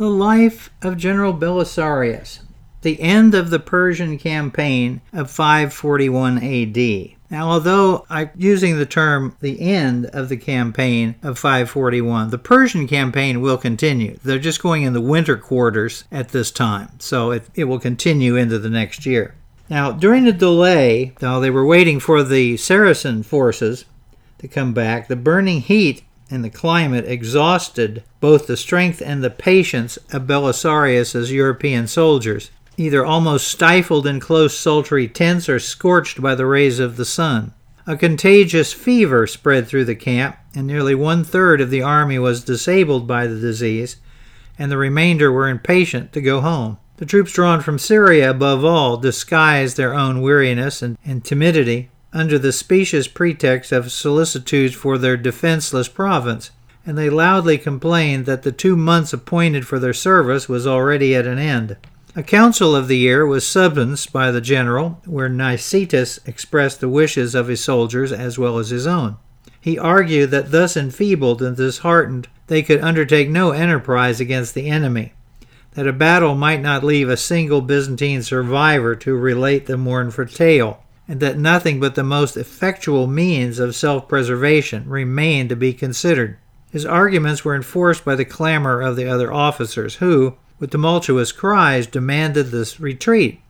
The life of General Belisarius. The end of the Persian campaign of 541 AD. Now, although I'm using the term the end of the campaign of 541, the Persian campaign will continue. They're just going in the winter quarters at this time, so it, it will continue into the next year. Now, during the delay, while they were waiting for the Saracen forces to come back, the burning heat and the climate exhausted both the strength and the patience of Belisarius's European soldiers either almost stifled in close sultry tents or scorched by the rays of the sun. A contagious fever spread through the camp, and nearly one third of the army was disabled by the disease, and the remainder were impatient to go home. The troops drawn from Syria, above all, disguised their own weariness and, and timidity under the specious pretext of solicitude for their defenseless province, and they loudly complained that the two months appointed for their service was already at an end. A council of the year was summoned by the general, where Nicetas expressed the wishes of his soldiers as well as his own. He argued that thus enfeebled and disheartened, they could undertake no enterprise against the enemy, that a battle might not leave a single Byzantine survivor to relate the mournful tale, and that nothing but the most effectual means of self preservation remained to be considered. His arguments were enforced by the clamor of the other officers, who, with tumultuous cries, demanded this retreat.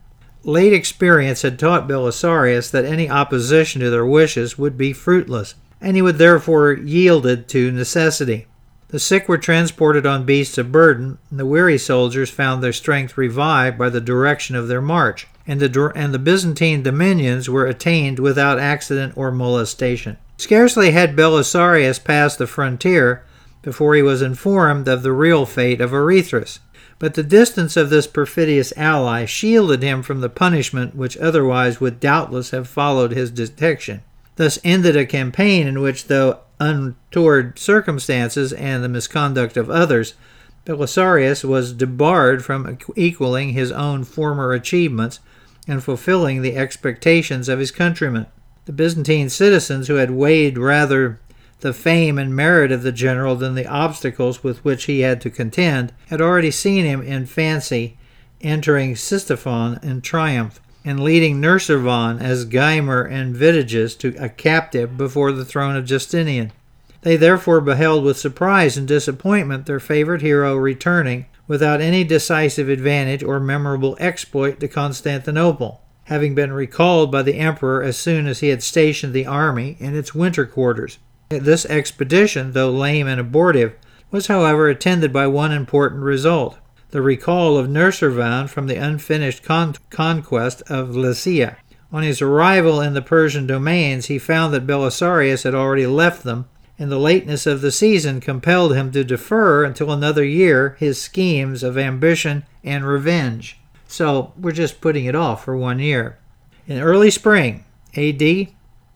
Late experience had taught Belisarius that any opposition to their wishes would be fruitless, and he would therefore yielded to necessity. The sick were transported on beasts of burden, and the weary soldiers found their strength revived by the direction of their march, and the, and the Byzantine dominions were attained without accident or molestation. Scarcely had Belisarius passed the frontier before he was informed of the real fate of Arethas. But the distance of this perfidious ally shielded him from the punishment which otherwise would doubtless have followed his detection. Thus ended a campaign in which, though untoward circumstances and the misconduct of others, Belisarius was debarred from equaling his own former achievements and fulfilling the expectations of his countrymen. The Byzantine citizens, who had weighed rather the fame and merit of the general than the obstacles with which he had to contend, had already seen him in fancy entering Ctesiphon in triumph, and leading Nushirvan as Gelimer and Vitiges to a captive before the throne of Justinian. They therefore beheld with surprise and disappointment their favorite hero returning without any decisive advantage or memorable exploit to Constantinople, having been recalled by the emperor as soon as he had stationed the army in its winter quarters. This expedition, though lame and abortive, was however attended by one important result the recall of Nushirvan from the unfinished con- conquest of Lycia. On his arrival in the Persian domains, he found that Belisarius had already left them, and the lateness of the season compelled him to defer until another year his schemes of ambition and revenge. So we're just putting it off for one year. In early spring, AD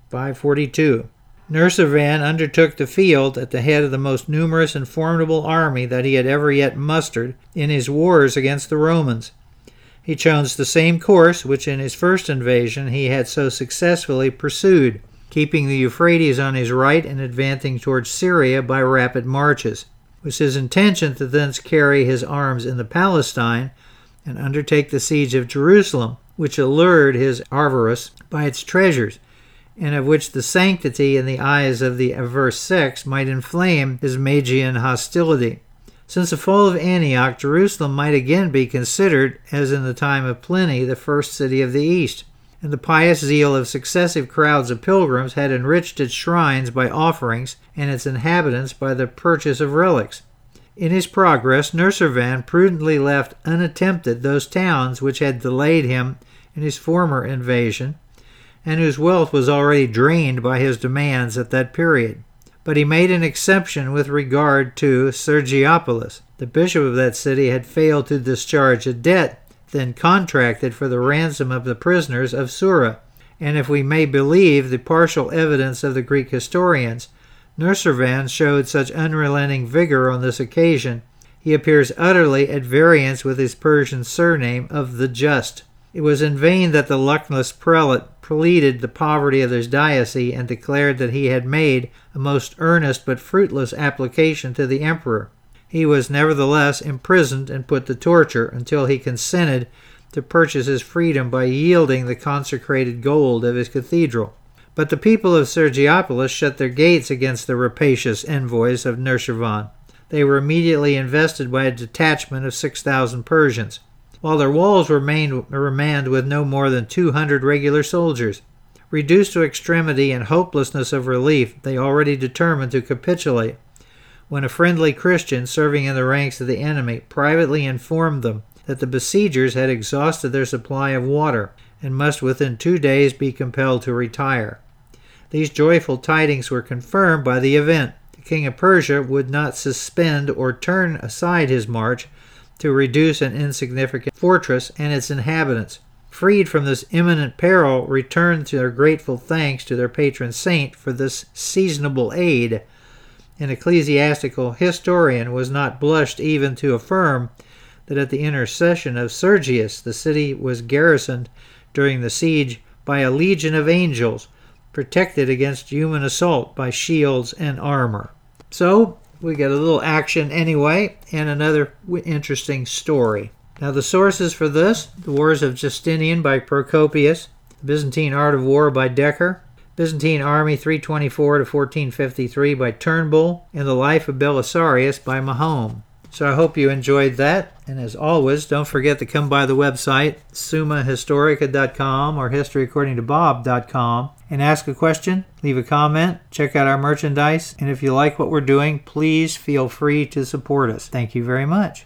542, Nushirvan undertook the field at the head of the most numerous and formidable army that he had ever yet mustered in his wars against the Romans. He chose the same course which in his first invasion he had so successfully pursued, keeping the Euphrates on his right and advancing towards Syria by rapid marches. It was his intention to thence carry his arms into Palestine and undertake the siege of Jerusalem, which allured his avarice by its treasures and of which the sanctity in the eyes of the averse sex might inflame his Magian hostility. Since the fall of Antioch, Jerusalem might again be considered, as in the time of Pliny, the first city of the East, and the pious zeal of successive crowds of pilgrims had enriched its shrines by offerings and its inhabitants by the purchase of relics. In his progress, Nushirvan prudently left unattempted those towns which had delayed him in his former invasion, and whose wealth was already drained by his demands at that period. But he made an exception with regard to Sergiopolis. The bishop of that city had failed to discharge a debt then contracted for the ransom of the prisoners of Sura, and if we may believe the partial evidence of the Greek historians, Nushirvan showed such unrelenting vigor on this occasion, he appears utterly at variance with his Persian surname of the Just. It was in vain that the luckless prelate pleaded the poverty of his diocese and declared that he had made a most earnest but fruitless application to the emperor. He was nevertheless imprisoned and put to torture until he consented to purchase his freedom by yielding the consecrated gold of his cathedral. But the people of Sergiopolis shut their gates against the rapacious envoys of Nushirvan. They were immediately invested by a detachment of 6,000 Persians, while their walls were manned with no more than 200 regular soldiers. Reduced to extremity and hopelessness of relief, they already determined to capitulate when a friendly Christian serving in the ranks of the enemy privately informed them that the besiegers had exhausted their supply of water and must within two days be compelled to retire. These joyful tidings were confirmed by the event. The king of Persia would not suspend or turn aside his march to reduce an insignificant fortress and its inhabitants. Freed from this imminent peril, returned their grateful thanks to their patron saint for this seasonable aid. An ecclesiastical historian was not blushed even to affirm that at the intercession of Sergius the city was garrisoned during the siege by a legion of angels, protected against human assault by shields and armor. So, we get a little action anyway, and another interesting story. Now, the sources for this The Wars of Justinian by Procopius, The Byzantine Art of War by Decker, Byzantine Army 324 to 1453 by Turnbull, and The Life of Belisarius by Mahon. So I hope you enjoyed that. And as always, don't forget to come by the website, summahistorica.com or historyaccordingtobob.com, and ask a question, leave a comment, check out our merchandise, and if you like what we're doing, please feel free to support us. Thank you very much.